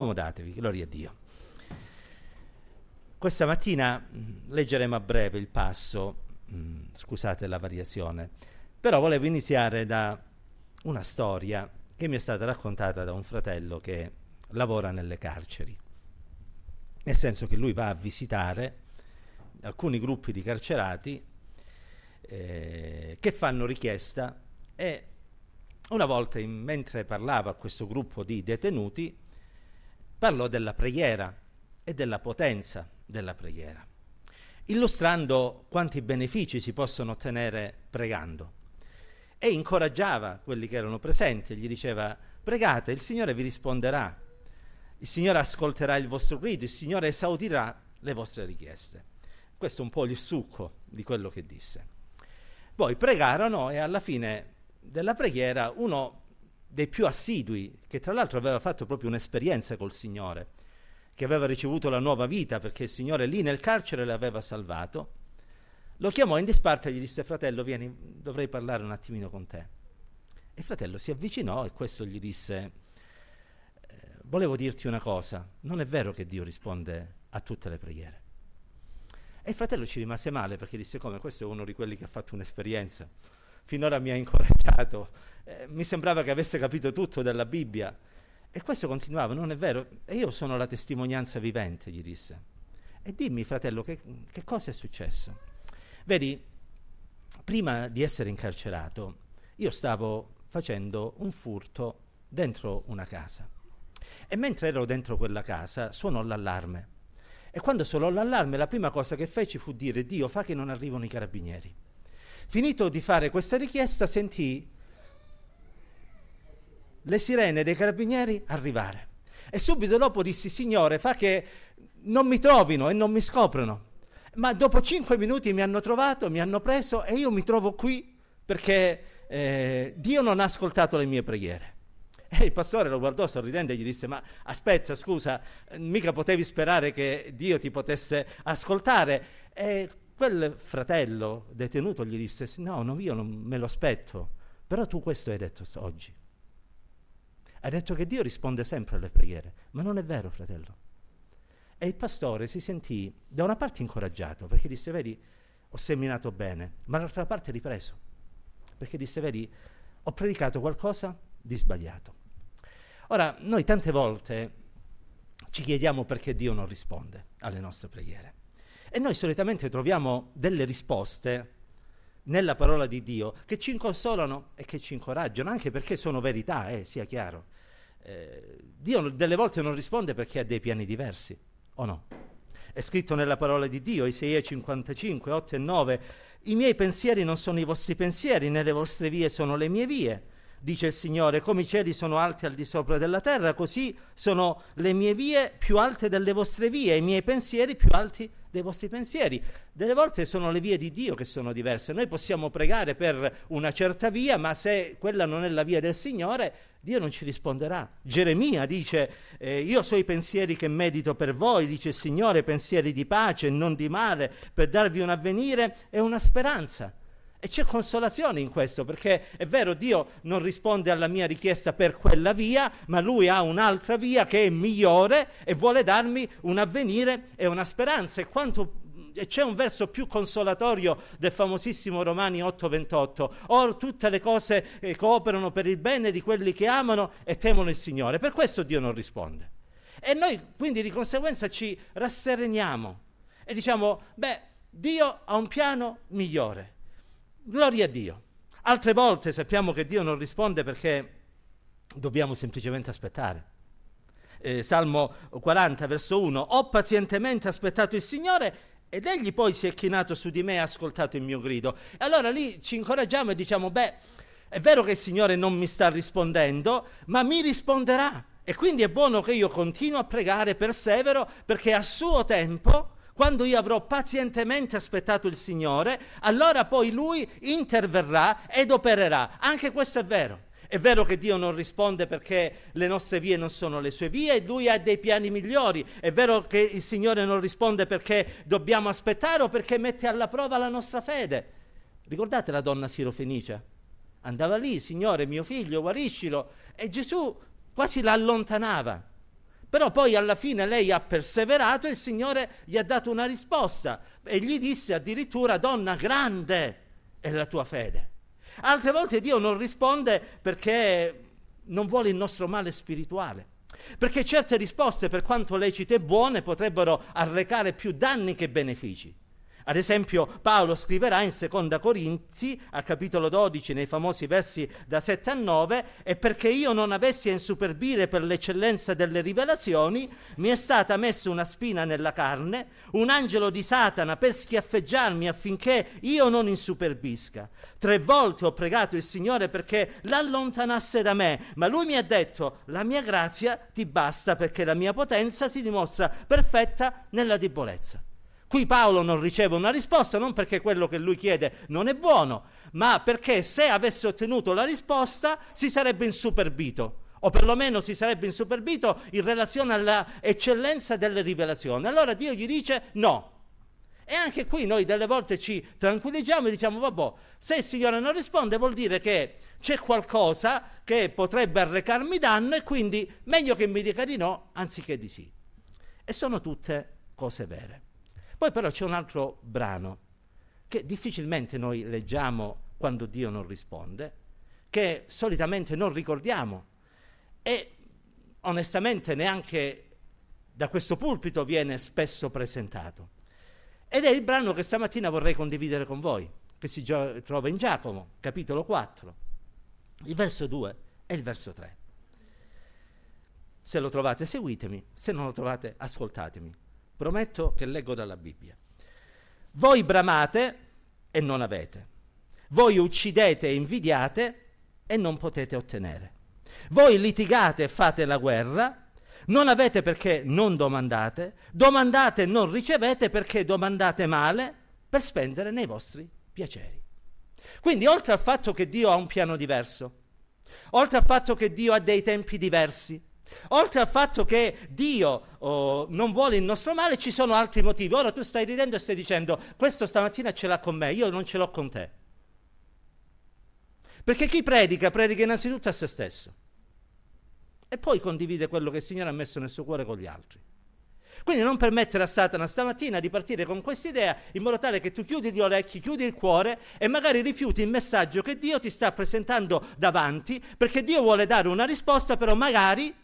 Accomodatevi, gloria a Dio. Questa mattina mm, leggeremo a breve il passo, mm, scusate la variazione, però volevo iniziare da una storia che mi è stata raccontata da un fratello che lavora nelle carceri, nel senso che lui va a visitare alcuni gruppi di carcerati eh, che fanno richiesta e una volta in, mentre parlava a questo gruppo di detenuti parlò della preghiera e della potenza della preghiera, illustrando quanti benefici si possono ottenere pregando. E incoraggiava quelli che erano presenti, gli diceva pregate, il Signore vi risponderà, il Signore ascolterà il vostro grido, il Signore esaudirà le vostre richieste. Questo è un po' il succo di quello che disse. Poi pregarono e alla fine della preghiera uno dei più assidui, che tra l'altro aveva fatto proprio un'esperienza col Signore, che aveva ricevuto la nuova vita perché il Signore lì nel carcere l'aveva salvato, lo chiamò in disparte e gli disse fratello vieni, dovrei parlare un attimino con te. E fratello si avvicinò e questo gli disse eh, volevo dirti una cosa, non è vero che Dio risponde a tutte le preghiere. E il fratello ci rimase male perché disse come questo è uno di quelli che ha fatto un'esperienza finora mi ha incoraggiato, eh, mi sembrava che avesse capito tutto della Bibbia. E questo continuava, non è vero? E io sono la testimonianza vivente, gli disse. E dimmi, fratello, che, che cosa è successo? Vedi, prima di essere incarcerato, io stavo facendo un furto dentro una casa. E mentre ero dentro quella casa, suonò l'allarme. E quando suonò l'allarme, la prima cosa che feci fu dire: Dio, fa che non arrivano i carabinieri. Finito di fare questa richiesta, sentì le sirene dei carabinieri arrivare. E subito dopo dissi, Signore, fa che non mi trovino e non mi scoprono. Ma dopo cinque minuti mi hanno trovato, mi hanno preso e io mi trovo qui perché eh, Dio non ha ascoltato le mie preghiere. E il pastore lo guardò sorridendo e gli disse: Ma aspetta, scusa, mica potevi sperare che Dio ti potesse ascoltare. E Quel fratello detenuto gli disse, no, no, io non me lo aspetto, però tu questo hai detto oggi. Hai detto che Dio risponde sempre alle preghiere, ma non è vero, fratello. E il pastore si sentì da una parte incoraggiato, perché disse, vedi, ho seminato bene, ma dall'altra parte ripreso, perché disse, vedi, ho predicato qualcosa di sbagliato. Ora, noi tante volte ci chiediamo perché Dio non risponde alle nostre preghiere. E noi solitamente troviamo delle risposte nella parola di Dio che ci consolano e che ci incoraggiano, anche perché sono verità, eh, sia chiaro. Eh, Dio delle volte non risponde perché ha dei piani diversi, o no? È scritto nella parola di Dio, Isaia 55, 8 e 9, i miei pensieri non sono i vostri pensieri, né le vostre vie sono le mie vie dice il Signore, come i cieli sono alti al di sopra della terra, così sono le mie vie più alte delle vostre vie, i miei pensieri più alti dei vostri pensieri. Delle volte sono le vie di Dio che sono diverse. Noi possiamo pregare per una certa via, ma se quella non è la via del Signore, Dio non ci risponderà. Geremia dice, eh, io so i pensieri che medito per voi, dice il Signore, pensieri di pace non di male, per darvi un avvenire e una speranza. E c'è consolazione in questo, perché è vero, Dio non risponde alla mia richiesta per quella via, ma Lui ha un'altra via che è migliore e vuole darmi un avvenire e una speranza. E, quanto, e c'è un verso più consolatorio del famosissimo Romani 8:28. Or tutte le cose eh, cooperano per il bene di quelli che amano e temono il Signore. Per questo Dio non risponde. E noi quindi di conseguenza ci rassereniamo e diciamo, beh, Dio ha un piano migliore. Gloria a Dio. Altre volte sappiamo che Dio non risponde perché dobbiamo semplicemente aspettare. Eh, Salmo 40, verso 1. Ho pazientemente aspettato il Signore ed egli poi si è chinato su di me e ha ascoltato il mio grido. E allora lì ci incoraggiamo e diciamo, beh, è vero che il Signore non mi sta rispondendo, ma mi risponderà. E quindi è buono che io continuo a pregare, persevero, perché a suo tempo quando io avrò pazientemente aspettato il Signore, allora poi Lui interverrà ed opererà. Anche questo è vero. È vero che Dio non risponde perché le nostre vie non sono le sue vie, Lui ha dei piani migliori. È vero che il Signore non risponde perché dobbiamo aspettare o perché mette alla prova la nostra fede. Ricordate la donna sirofenicia? Andava lì, Signore, mio figlio, guariscilo. E Gesù quasi la allontanava Però poi alla fine lei ha perseverato e il Signore gli ha dato una risposta e gli disse addirittura, donna grande è la tua fede. Altre volte Dio non risponde perché non vuole il nostro male spirituale. Perché certe risposte, per quanto lecite e buone, potrebbero arrecare più danni che benefici. Ad esempio Paolo scriverà in Seconda Corinzi, al capitolo 12, nei famosi versi da 7 a 9, e perché io non avessi a insuperbire per l'eccellenza delle rivelazioni, mi è stata messa una spina nella carne, un angelo di Satana per schiaffeggiarmi affinché io non insuperbisca. Tre volte ho pregato il Signore perché l'allontanasse da me, ma lui mi ha detto, la mia grazia ti basta perché la mia potenza si dimostra perfetta nella debolezza. Qui Paolo non riceve una risposta non perché quello che lui chiede non è buono, ma perché se avesse ottenuto la risposta si sarebbe insuperbito o perlomeno si sarebbe insuperbito in relazione all'eccellenza delle rivelazioni. Allora Dio gli dice no. E anche qui noi delle volte ci tranquillizziamo e diciamo, vabbè, se il Signore non risponde vuol dire che c'è qualcosa che potrebbe arrecarmi danno e quindi meglio che mi dica di no anziché di sì. E sono tutte cose vere. Poi però c'è un altro brano che difficilmente noi leggiamo quando Dio non risponde, che solitamente non ricordiamo e onestamente neanche da questo pulpito viene spesso presentato. Ed è il brano che stamattina vorrei condividere con voi, che si trova in Giacomo, capitolo 4, il verso 2 e il verso 3. Se lo trovate seguitemi, se non lo trovate ascoltatemi. Prometto che leggo dalla Bibbia. Voi bramate e non avete. Voi uccidete e invidiate e non potete ottenere. Voi litigate e fate la guerra, non avete perché non domandate, domandate e non ricevete perché domandate male per spendere nei vostri piaceri. Quindi oltre al fatto che Dio ha un piano diverso, oltre al fatto che Dio ha dei tempi diversi, Oltre al fatto che Dio oh, non vuole il nostro male, ci sono altri motivi. Ora tu stai ridendo e stai dicendo, questo stamattina ce l'ha con me, io non ce l'ho con te. Perché chi predica, predica innanzitutto a se stesso. E poi condivide quello che il Signore ha messo nel suo cuore con gli altri. Quindi non permettere a Satana stamattina di partire con questa idea in modo tale che tu chiudi gli orecchi, chiudi il cuore e magari rifiuti il messaggio che Dio ti sta presentando davanti, perché Dio vuole dare una risposta, però magari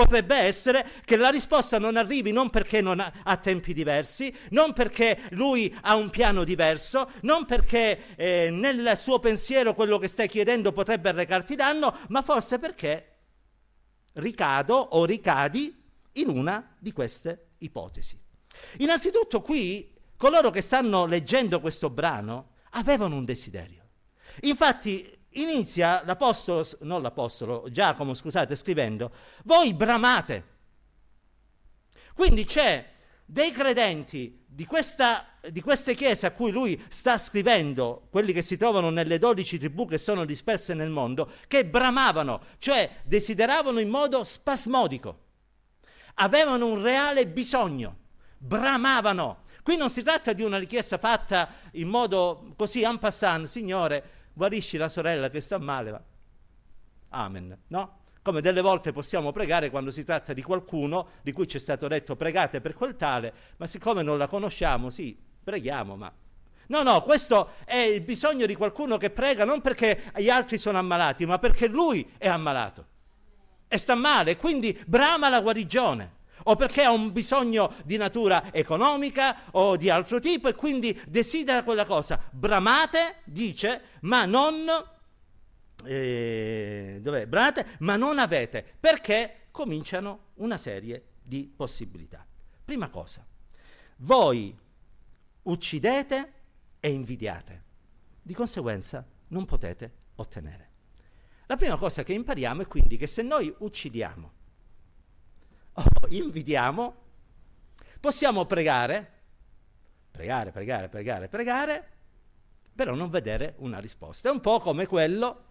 Potrebbe essere che la risposta non arrivi non perché non ha, ha, tempi diversi, non perché lui ha un piano diverso, non perché eh, nel suo pensiero quello che stai chiedendo potrebbe arrecarti danno, ma forse perché ricado o ricadi in una di queste ipotesi. Innanzitutto qui coloro che stanno leggendo questo brano avevano un desiderio. Infatti inizia l'apostolo, non l'apostolo, Giacomo, scusate, scrivendo, voi bramate. Quindi c'è dei credenti di, questa, di queste chiese a cui lui sta scrivendo, quelli che si trovano nelle dodici tribù che sono disperse nel mondo, che bramavano, cioè desideravano in modo spasmodico, avevano un reale bisogno, bramavano. Qui non si tratta di una richiesta fatta in modo così en passant, Signore, guarisci la sorella che sta male. Ma... Amen, no? Come delle volte possiamo pregare quando si tratta di qualcuno di cui ci è stato detto pregate per quel tale, ma siccome non la conosciamo, sì, preghiamo, ma... No, no, questo è il bisogno di qualcuno che prega non perché gli altri sono ammalati, ma perché lui è ammalato e sta male, quindi brama la guarigione o perché ha un bisogno di natura economica o di altro tipo e quindi desidera quella cosa. Bramate, dice, ma non... Eh, dov'è? Bramate, ma non avete, perché cominciano una serie di possibilità. Prima cosa, voi uccidete e invidiate, di conseguenza non potete ottenere. La prima cosa che impariamo è quindi che se noi uccidiamo o invidiamo, possiamo pregare, pregare, pregare, pregare, pregare, però non vedere una risposta. È un po' come quello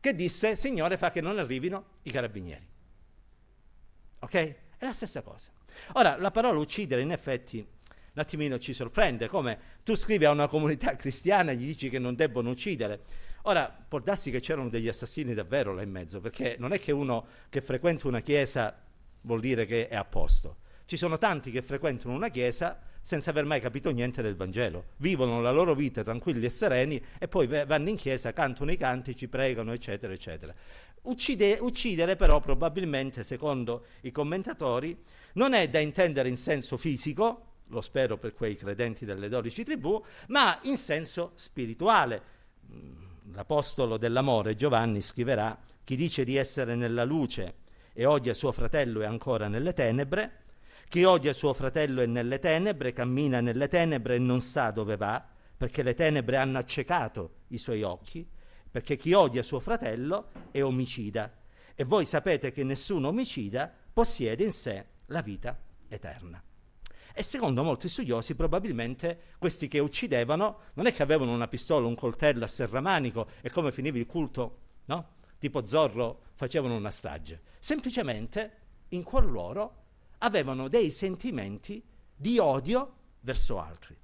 che disse, Signore, fa che non arrivino i carabinieri. Ok? È la stessa cosa. Ora, la parola uccidere in effetti un attimino ci sorprende, come tu scrivi a una comunità cristiana e gli dici che non debbono uccidere. Ora, può darsi che c'erano degli assassini davvero là in mezzo, perché non è che uno che frequenta una chiesa vuol dire che è a posto. Ci sono tanti che frequentano una chiesa senza aver mai capito niente del Vangelo. Vivono la loro vita tranquilli e sereni e poi vanno in chiesa, cantano i canti, ci pregano, eccetera, eccetera. Uccide, uccidere però probabilmente, secondo i commentatori, non è da intendere in senso fisico, lo spero per quei credenti delle dodici tribù, ma in senso spirituale. L'Apostolo dell'amore Giovanni scriverà, chi dice di essere nella luce e odia suo fratello è ancora nelle tenebre, chi odia suo fratello è nelle tenebre, cammina nelle tenebre e non sa dove va, perché le tenebre hanno accecato i suoi occhi perché chi odia suo fratello è omicida e voi sapete che nessun omicida possiede in sé la vita eterna. E secondo molti studiosi, probabilmente questi che uccidevano non è che avevano una pistola, un coltello a serramanico e come finiva il culto, no? Tipo Zorro facevano una strage. Semplicemente in cuor loro avevano dei sentimenti di odio verso altri,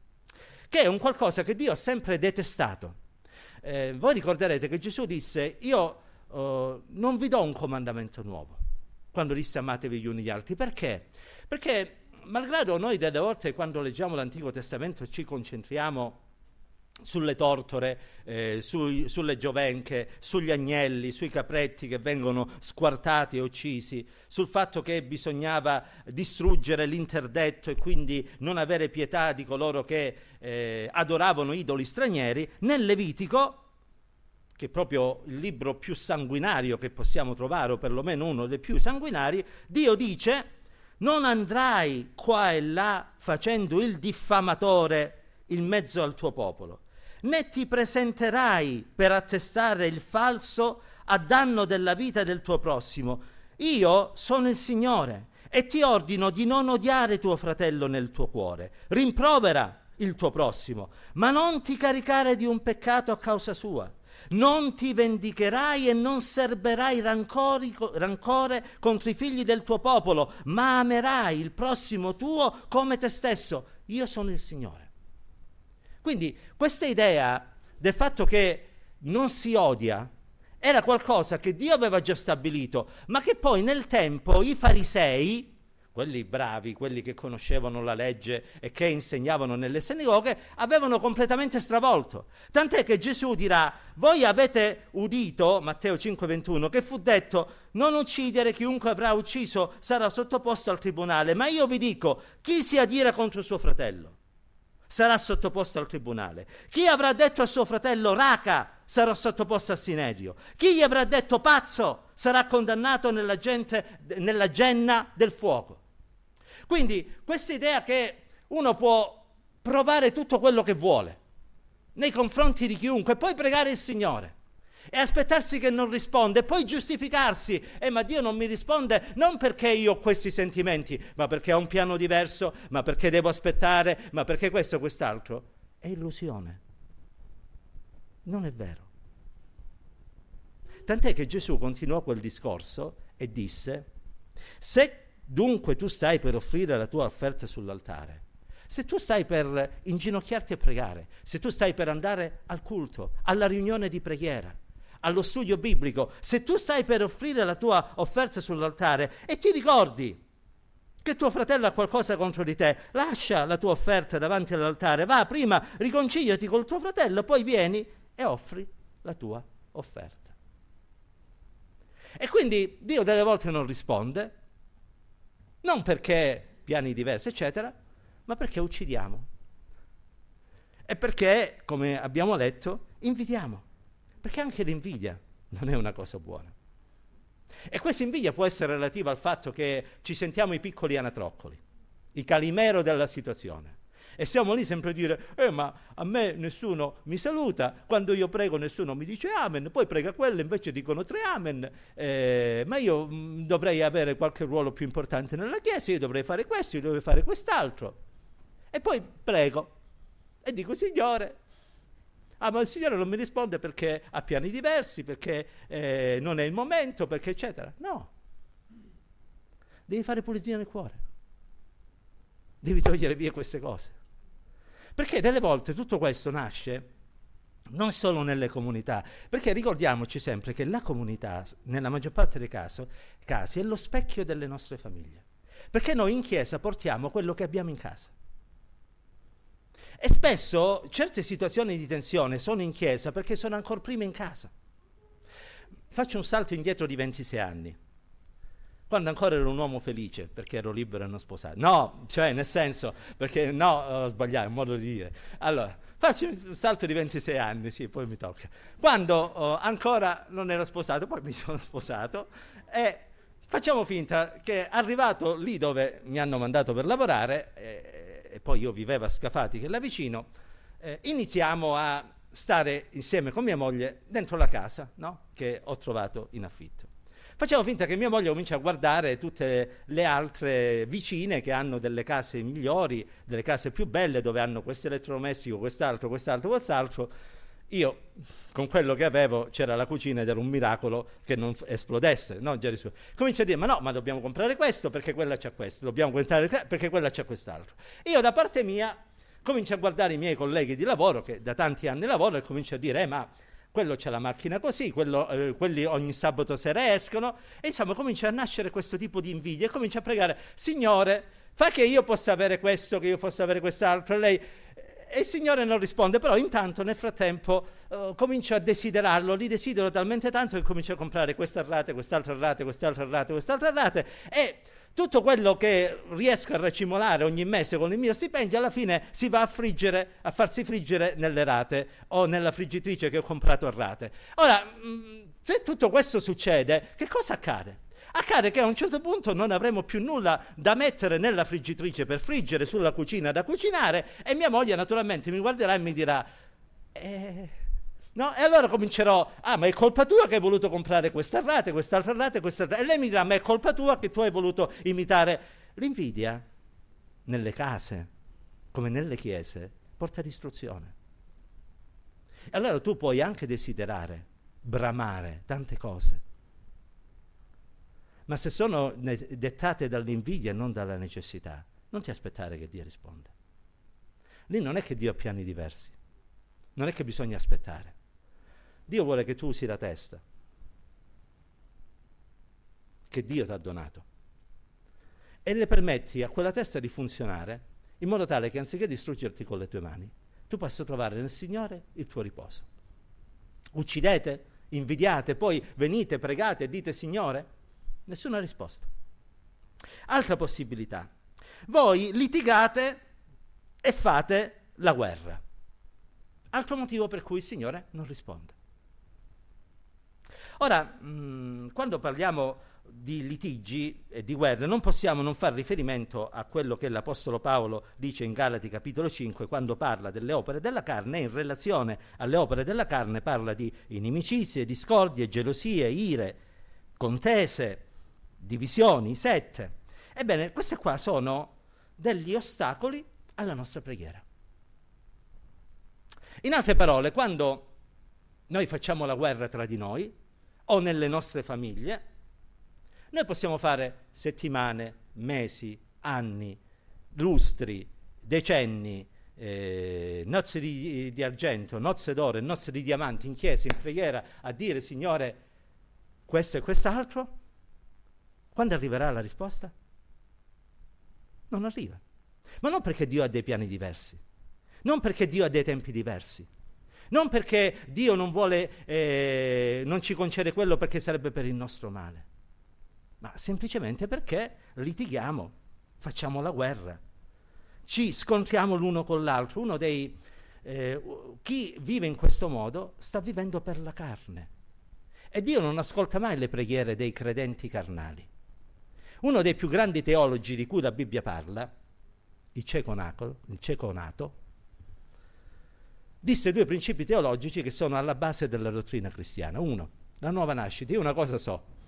che è un qualcosa che Dio ha sempre detestato. Eh, voi ricorderete che Gesù disse, io uh, non vi do un comandamento nuovo, quando disse amatevi gli uni gli altri. Perché? Perché malgrado noi delle volte quando leggiamo l'Antico Testamento ci concentriamo sulle tortore, eh, sui, sulle giovenche, sugli agnelli, sui capretti che vengono squartati e uccisi, sul fatto che bisognava distruggere l'interdetto e quindi non avere pietà di coloro che eh, adoravano idoli stranieri, nel Levitico, che è proprio il libro più sanguinario che possiamo trovare, o perlomeno uno dei più sanguinari, Dio dice non andrai qua e là facendo il diffamatore in mezzo al tuo popolo né ti presenterai per attestare il falso a danno della vita del tuo prossimo. Io sono il Signore e ti ordino di non odiare tuo fratello nel tuo cuore. Rimprovera il tuo prossimo, ma non ti caricare di un peccato a causa sua. Non ti vendicherai e non serberai rancori, rancore contro i figli del tuo popolo, ma amerai il prossimo tuo come te stesso. Io sono il Signore. Quindi questa idea del fatto che non si odia era qualcosa che Dio aveva già stabilito, ma che poi nel tempo i farisei, quelli bravi, quelli che conoscevano la legge e che insegnavano nelle sinagoghe, avevano completamente stravolto. Tant'è che Gesù dirà, voi avete udito, Matteo 5:21, che fu detto, non uccidere chiunque avrà ucciso sarà sottoposto al tribunale, ma io vi dico, chi si adira contro suo fratello? Sarà sottoposto al tribunale. Chi avrà detto a suo fratello raca sarà sottoposto al sinedio. Chi gli avrà detto pazzo sarà condannato nella, gente, nella genna del fuoco. Quindi questa idea che uno può provare tutto quello che vuole nei confronti di chiunque, poi pregare il Signore e aspettarsi che non risponda e poi giustificarsi. Eh, ma Dio non mi risponde non perché io ho questi sentimenti, ma perché ho un piano diverso, ma perché devo aspettare, ma perché questo o quest'altro. È illusione. Non è vero. Tant'è che Gesù continuò quel discorso e disse, se dunque tu stai per offrire la tua offerta sull'altare, se tu stai per inginocchiarti a pregare, se tu stai per andare al culto, alla riunione di preghiera, allo studio biblico, se tu stai per offrire la tua offerta sull'altare e ti ricordi che tuo fratello ha qualcosa contro di te, lascia la tua offerta davanti all'altare, va prima, riconciliati col tuo fratello, poi vieni e offri la tua offerta. E quindi Dio delle volte non risponde, non perché piani diversi, eccetera, ma perché uccidiamo. E perché, come abbiamo letto, invidiamo. Perché anche l'invidia non è una cosa buona. E questa invidia può essere relativa al fatto che ci sentiamo i piccoli anatroccoli, i calimero della situazione. E siamo lì sempre a dire, eh ma a me nessuno mi saluta, quando io prego nessuno mi dice amen, poi prega quello, invece dicono tre amen, eh, ma io mh, mm, dovrei avere qualche ruolo più importante nella Chiesa, io dovrei fare questo, io dovrei fare quest'altro. E poi prego e dico, Signore, ah ma il Signore non mi risponde perché ha piani diversi, perché eh, non è il momento, perché eccetera. No, devi fare pulizia nel cuore, devi togliere via queste cose. Perché delle volte tutto questo nasce non solo nelle comunità, perché ricordiamoci sempre che la comunità, nella maggior parte dei casi, casi, è lo specchio delle nostre famiglie, perché noi in chiesa portiamo quello che abbiamo in casa. E spesso certe situazioni di tensione sono in chiesa perché sono ancora prima in casa. Faccio un salto indietro di 26 anni quando ancora ero un uomo felice perché ero libero e non sposato. No, cioè nel senso, perché no, ho sbagliato, è un modo di dire. Allora, faccio un salto di 26 anni, sì, poi mi tocca. Quando oh, ancora non ero sposato, poi mi sono sposato e facciamo finta che arrivato lì dove mi hanno mandato per lavorare, eh, e poi io vivevo a Scafati che è là vicino, eh, iniziamo a stare insieme con mia moglie dentro la casa no? che ho trovato in affitto. Facciamo finta che mia moglie comincia a guardare tutte le altre vicine che hanno delle case migliori, delle case più belle, dove hanno questo elettrodomestico, quest'altro, quest'altro, quest'altro. Io, con quello che avevo, c'era la cucina ed era un miracolo che non esplodesse. No? Comincia a dire, ma no, ma dobbiamo comprare questo perché quella c'ha questo, dobbiamo comprare perché quella c'ha quest'altro. Io da parte mia comincio a guardare i miei colleghi di lavoro, che da tanti anni lavorano, e comincio a dire, eh, ma quello c'è la macchina così, quello, eh, quelli ogni sabato sera escono, e insomma comincia a nascere questo tipo di invidia e comincia a pregare, Signore, fa che io possa avere questo, che io possa avere quest'altro, e lei... E il Signore non risponde, però intanto nel frattempo uh, comincio a desiderarlo, li desidero talmente tanto che comincio a comprare questa rate, quest'altra rate, quest'altra rate, quest'altra rate, e tutto quello che riesco a racimolare ogni mese con il mio stipendio alla fine si va a friggere, a farsi friggere nelle rate o nella friggitrice che ho comprato a rate. Ora, mm, se tutto questo succede, che cosa accade? Accade che a un certo punto non avremo più nulla da mettere nella friggitrice per friggere sulla cucina da cucinare e mia moglie naturalmente mi guarderà e mi dirà eh, No? E allora comincerò, ah ma è colpa tua che hai voluto comprare questa rate, quest'altra rate, quest'altra E lei mi dirà, ma è colpa tua che tu hai voluto imitare. L'invidia nelle case, come nelle chiese, porta distruzione. E allora tu puoi anche desiderare, bramare tante cose, ma se sono dettate dall'invidia e non dalla necessità, non ti aspettare che Dio risponda. Lì non è che Dio ha piani diversi, non è che bisogna aspettare. Dio vuole che tu usi la testa che Dio ti ha donato e le permetti a quella testa di funzionare in modo tale che anziché distruggerti con le tue mani, tu possa trovare nel Signore il tuo riposo. Uccidete, invidiate, poi venite, pregate e dite Signore? Nessuna risposta. Altra possibilità. Voi litigate e fate la guerra. Altro motivo per cui il Signore non risponde. Ora, mh, mm, quando parliamo di litigi e di guerre, non possiamo non fare riferimento a quello che l'Apostolo Paolo dice in Galati capitolo 5 quando parla delle opere della carne in relazione alle opere della carne parla di inimicizie, discordie, gelosie, ire, contese, divisioni, sette. Ebbene, queste qua sono degli ostacoli alla nostra preghiera. In altre parole, quando noi facciamo la guerra tra di noi, o nelle nostre famiglie, noi possiamo fare settimane, mesi, anni, lustri, decenni, eh, nozze di, di, argento, nozze d'oro nozze di diamanti in chiesa, in preghiera, a dire Signore questo e quest'altro. Quando arriverà la risposta? Non arriva. Ma non perché Dio ha dei piani diversi, non perché Dio ha dei tempi diversi, non perché Dio non vuole, eh, non ci concede quello perché sarebbe per il nostro male, ma semplicemente perché litighiamo, facciamo la guerra, ci scontriamo l'uno con l'altro. Uno dei, eh, chi vive in questo modo sta vivendo per la carne. E Dio non ascolta mai le preghiere dei credenti carnali. Uno dei più grandi teologi di cui la Bibbia parla, il cieco nato, il cieco nato disse due principi teologici che sono alla base della dottrina cristiana. Uno, la nuova nascita. Io una cosa so.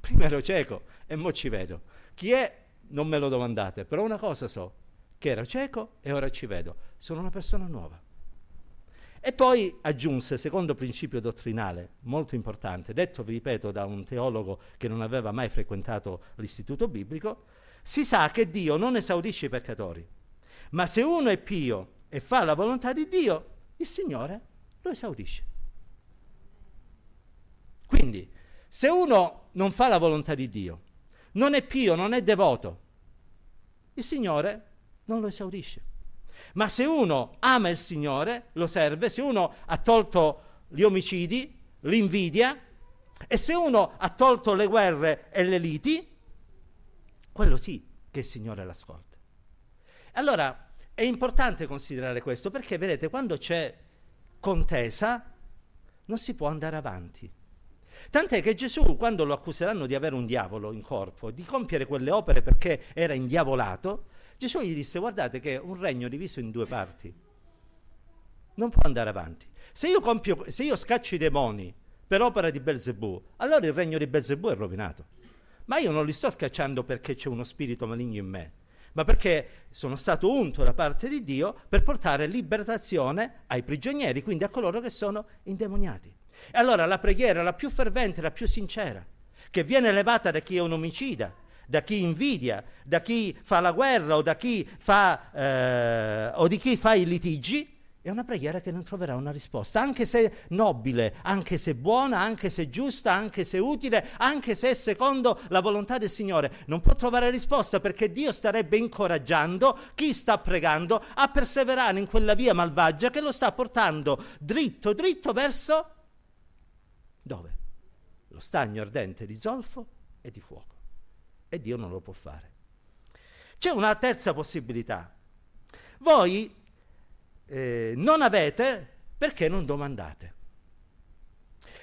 Prima ero cieco e mo ci vedo. Chi è? Non me lo domandate, però una cosa so, che ero cieco e ora ci vedo. Sono una persona nuova. E poi aggiunse, secondo principio dottrinale molto importante, detto, vi ripeto, da un teologo che non aveva mai frequentato l'istituto biblico, si sa che Dio non esaudisce i peccatori, ma se uno è pio e fa la volontà di Dio, il Signore lo esaudisce. Quindi, se uno non fa la volontà di Dio, non è pio, non è devoto, il Signore non lo esaudisce. Ma se uno ama il Signore, lo serve, se uno ha tolto gli omicidi, l'invidia, e se uno ha tolto le guerre e le liti, quello sì che il Signore l'ascolta. Allora è importante considerare questo perché vedete, quando c'è contesa non si può andare avanti. Tant'è che Gesù, quando lo accuseranno di avere un diavolo in corpo, di compiere quelle opere perché era indiavolato, Gesù gli disse guardate che un regno diviso in due parti non può andare avanti. Se io, compio, se io scaccio i demoni per opera di Belzebù, allora il regno di Belzebù è rovinato. Ma io non li sto scacciando perché c'è uno spirito maligno in me, ma perché sono stato unto da parte di Dio per portare liberazione ai prigionieri, quindi a coloro che sono indemoniati. E allora la preghiera, la più fervente, la più sincera, che viene elevata da chi è un omicida, da chi invidia, da chi fa la guerra o da chi fa, eh, o di chi fa i litigi, è una preghiera che non troverà una risposta, anche se nobile, anche se buona, anche se giusta, anche se utile, anche se è secondo la volontà del Signore. Non può trovare risposta perché Dio starebbe incoraggiando chi sta pregando a perseverare in quella via malvagia che lo sta portando dritto, dritto verso dove? Lo stagno ardente di zolfo e di fuoco. E Dio non lo può fare. C'è una terza possibilità. Voi eh, non avete perché non domandate.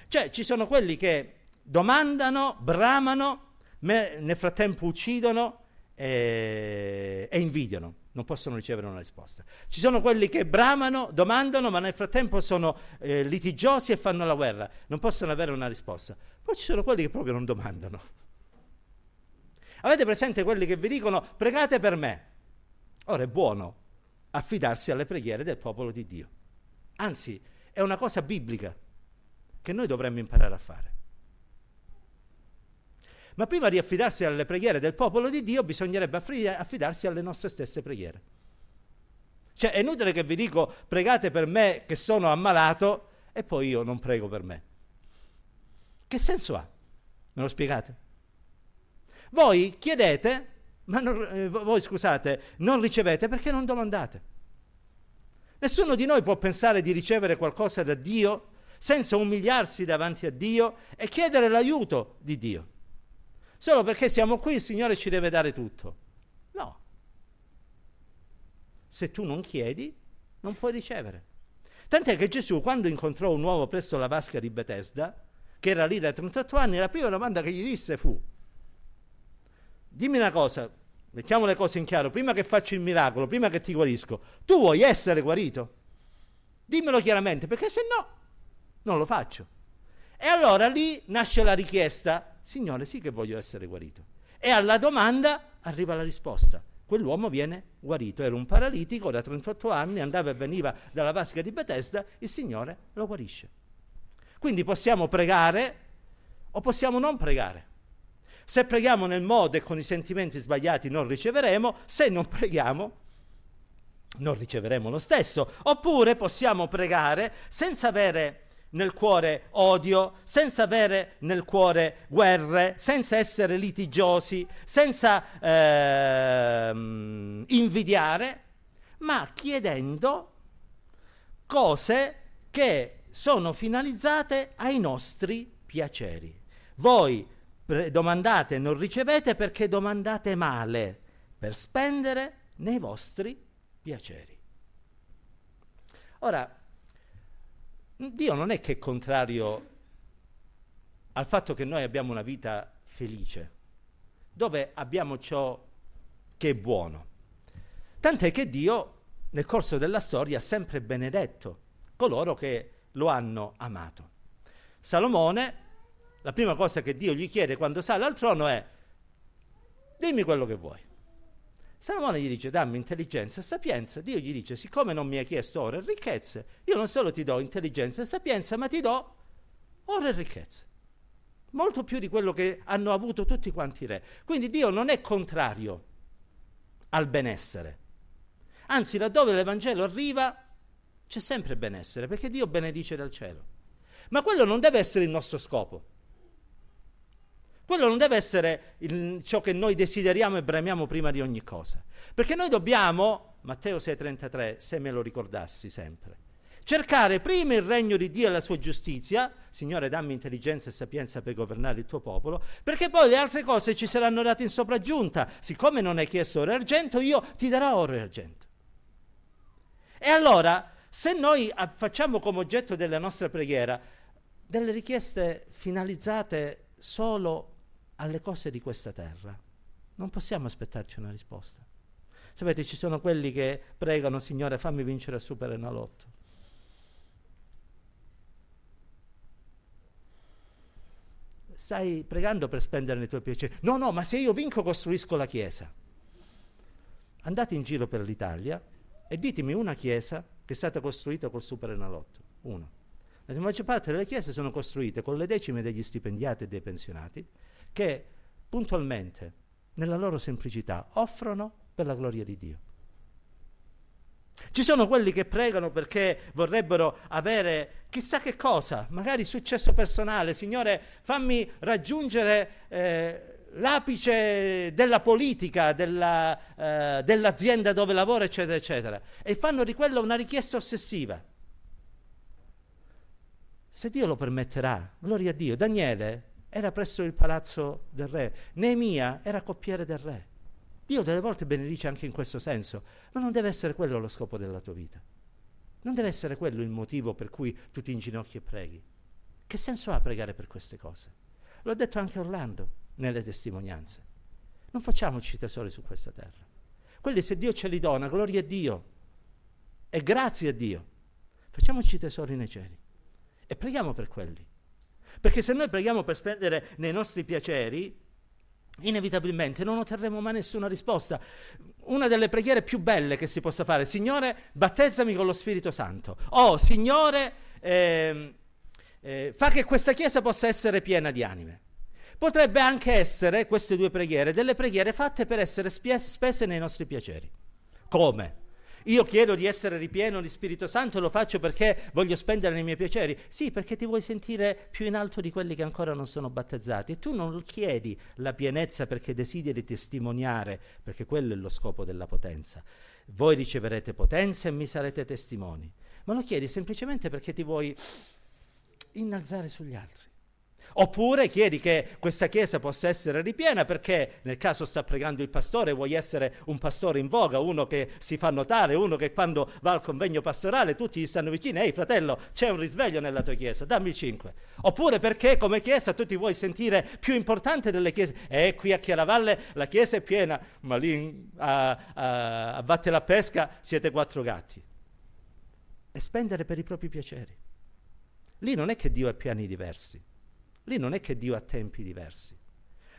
Cioè ci sono quelli che domandano, bramano, me, nel frattempo uccidono e, e invidiano, non possono ricevere una risposta. Ci sono quelli che bramano, domandano, ma nel frattempo sono eh, litigiosi e fanno la guerra, non possono avere una risposta. Poi ci sono quelli che proprio non domandano. Avete presente quelli che vi dicono pregate per me? Ora è buono affidarsi alle preghiere del popolo di Dio. Anzi, è una cosa biblica che noi dovremmo imparare a fare. Ma prima di affidarsi alle preghiere del popolo di Dio bisognerebbe affidarsi alle nostre stesse preghiere. Cioè è inutile che vi dico pregate per me che sono ammalato e poi io non prego per me. Che senso ha? Me lo spiegate? Voi chiedete ma non, eh, voi scusate, non ricevete perché non domandate. Nessuno di noi può pensare di ricevere qualcosa da Dio senza umiliarsi davanti a Dio e chiedere l'aiuto di Dio. Solo perché siamo qui il Signore ci deve dare tutto. No. Se tu non chiedi, non puoi ricevere. Tant'è che Gesù, quando incontrò un uomo presso la vasca di Bethesda, che era lì da 38 anni, la prima domanda che gli disse fu, dimmi una cosa, mettiamo le cose in chiaro, prima che faccio il miracolo, prima che ti guarisco, tu vuoi essere guarito? Dimmelo chiaramente, perché se no non lo faccio. E allora lì nasce la richiesta, Signore, sì che voglio essere guarito. E alla domanda arriva la risposta. Quell'uomo viene guarito, era un paralitico da 38 anni, andava e veniva dalla vasca di Bethesda, il Signore lo guarisce. Quindi possiamo pregare o possiamo non pregare. Se preghiamo nel modo e con i sentimenti sbagliati non riceveremo, se non preghiamo non riceveremo lo stesso. Oppure possiamo pregare senza avere nel cuore odio, senza avere nel cuore guerre, senza essere litigiosi, senza eh, invidiare, ma chiedendo cose che sono finalizzate ai nostri piaceri. Voi domandate e non ricevete perché domandate male, per spendere nei vostri piaceri. Ora, Dio non è che è contrario al fatto che noi abbiamo una vita felice, dove abbiamo ciò che è buono. Tant'è che Dio nel corso della storia ha sempre benedetto coloro che lo hanno amato. Salomone la prima cosa che Dio gli chiede quando sale al trono è dimmi quello che vuoi. Salomone gli dice dammi intelligenza e sapienza, Dio gli dice siccome non mi hai chiesto ore e ricchezze, io non solo ti do intelligenza e sapienza, ma ti do ore e ricchezze. Molto più di quello che hanno avuto tutti quanti i re. Quindi Dio non è contrario al benessere. Anzi, laddove l'Evangelo arriva, C'è sempre benessere, perché Dio benedice dal cielo. Ma quello non deve essere il nostro scopo. Quello non deve essere il, ciò che noi desideriamo e bramiamo prima di ogni cosa. Perché noi dobbiamo, Matteo 6,33, se me lo ricordassi sempre, cercare prima il regno di Dio e la sua giustizia, Signore dammi intelligenza e sapienza per governare il tuo popolo, perché poi le altre cose ci saranno date in sopraggiunta. Siccome non hai chiesto oro e argento, io ti darò oro e argento. E allora, se noi facciamo come oggetto della nostra preghiera delle richieste finalizzate solo alle cose di questa terra. Non possiamo aspettarci una risposta. Sapete, ci sono quelli che pregano, Signore, fammi vincere il Super Enalotto. Stai pregando per spendere i tuoi piaceri. No, no, ma se io vinco costruisco la chiesa. Andate in giro per l'Italia e ditemi una chiesa che è stata costruita col Super Enalotto. Uno. La maggior parte delle chiese sono costruite con le decime degli stipendiati e dei pensionati che puntualmente, nella loro semplicità, offrono per la gloria di Dio. Ci sono quelli che pregano perché vorrebbero avere chissà che cosa, magari successo personale. Signore, fammi raggiungere eh, l'apice della politica, della, eh, dell'azienda dove lavoro, eccetera, eccetera. E fanno di quello una richiesta ossessiva. Se Dio lo permetterà, gloria a Dio. Daniele era presso il palazzo del re, Neemia era coppiere del re. Dio delle volte benedice anche in questo senso, ma non deve essere quello lo scopo della tua vita. Non deve essere quello il motivo per cui tu ti inginocchi e preghi. Che senso ha pregare per queste cose? L'ho detto anche Orlando nelle testimonianze. Non facciamoci tesori su questa terra. Quelli se Dio ce li dona, gloria a Dio. E grazie a Dio. Facciamoci tesori nei cieli. E preghiamo per quelli. Perché se noi preghiamo per spendere nei nostri piaceri, inevitabilmente non otterremo mai nessuna risposta. Una delle preghiere più belle che si possa fare, Signore, battezzami con lo Spirito Santo. Oh, Signore, eh, eh, fa che questa Chiesa possa essere piena di anime. Potrebbe anche essere, queste due preghiere, delle preghiere fatte per essere spese nei nostri piaceri. Come? Io chiedo di essere ripieno di Spirito Santo lo faccio perché voglio spendere nei miei piaceri. Sì, perché ti vuoi sentire più in alto di quelli che ancora non sono battezzati. E tu non chiedi la pienezza perché desideri testimoniare, perché quello è lo scopo della potenza. Voi riceverete potenza e mi sarete testimoni. Ma lo chiedi semplicemente perché ti vuoi innalzare sugli altri. Oppure chiedi che questa chiesa possa essere ripiena perché nel caso sta pregando il pastore vuoi essere un pastore in voga, uno che si fa notare, uno che quando va al convegno pastorale tutti gli stanno vicini, ehi fratello c'è un risveglio nella tua chiesa, dammi cinque. Oppure perché come chiesa tu ti vuoi sentire più importante delle chiese. E qui a Chiaravalle la chiesa è piena, ma lì a, a, a Vatte la Pesca siete quattro gatti. E spendere per i propri piaceri. Lì non è che Dio ha piani diversi. Lì non è che Dio ha tempi diversi.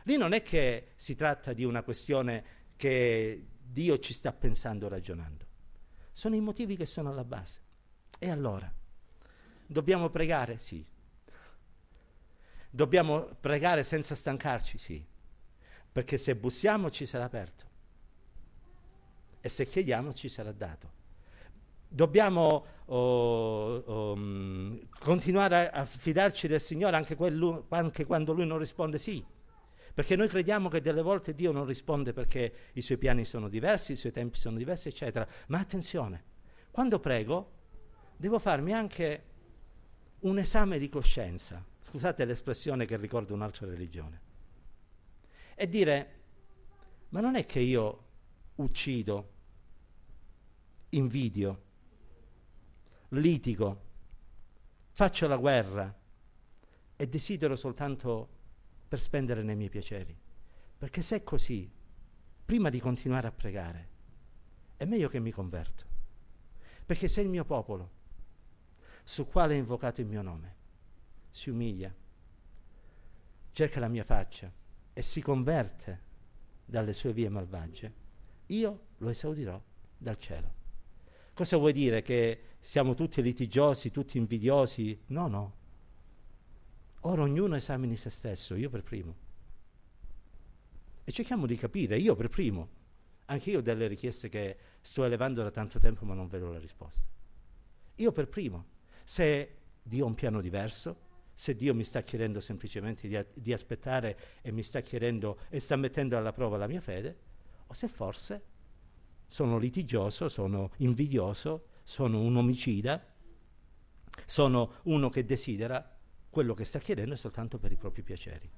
Lì non è che si tratta di una questione che Dio ci sta pensando, ragionando. Sono i motivi che sono alla base. E allora? Dobbiamo pregare? Sì. Dobbiamo pregare senza stancarci? Sì. Perché se bussiamo ci sarà aperto. E se chiediamo ci sarà dato. Dobbiamo oh, oh, continuare a, fidarci del Signore anche, quello, anche quando Lui non risponde sì. Perché noi crediamo che delle volte Dio non risponde perché i suoi piani sono diversi, i suoi tempi sono diversi, eccetera. Ma attenzione, quando prego devo farmi anche un esame di coscienza. Scusate l'espressione che ricorda un'altra religione. E dire, ma non è che io uccido, invidio, litigo, faccio la guerra e desidero soltanto per spendere nei miei piaceri. Perché se è così, prima di continuare a pregare, è meglio che mi converto. Perché se il mio popolo, sul quale è invocato il mio nome, si umilia, cerca la mia faccia e si converte dalle sue vie malvagie, io lo esaudirò dal cielo. Cosa vuoi dire? Che siamo tutti litigiosi, tutti invidiosi? No, no. Ora ognuno esamini se stesso, io per primo. E cerchiamo di capire, io per primo. Anche io ho delle richieste che sto elevando da tanto tempo ma non vedo la risposta. io per primo. Se Dio ha un piano diverso, se Dio mi sta chiedendo semplicemente di, di, aspettare e mi sta chiedendo e sta mettendo alla prova la mia fede, o se forse sono litigioso, sono invidioso, sono un omicida, sono uno che desidera quello che sta chiedendo soltanto per i propri piaceri.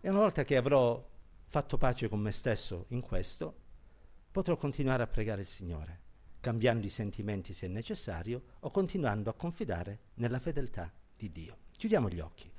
E una volta che avrò fatto pace con me stesso in questo, potrò continuare a pregare il Signore, cambiando i sentimenti se necessario o continuando a confidare nella fedeltà di Dio. Chiudiamo gli occhi.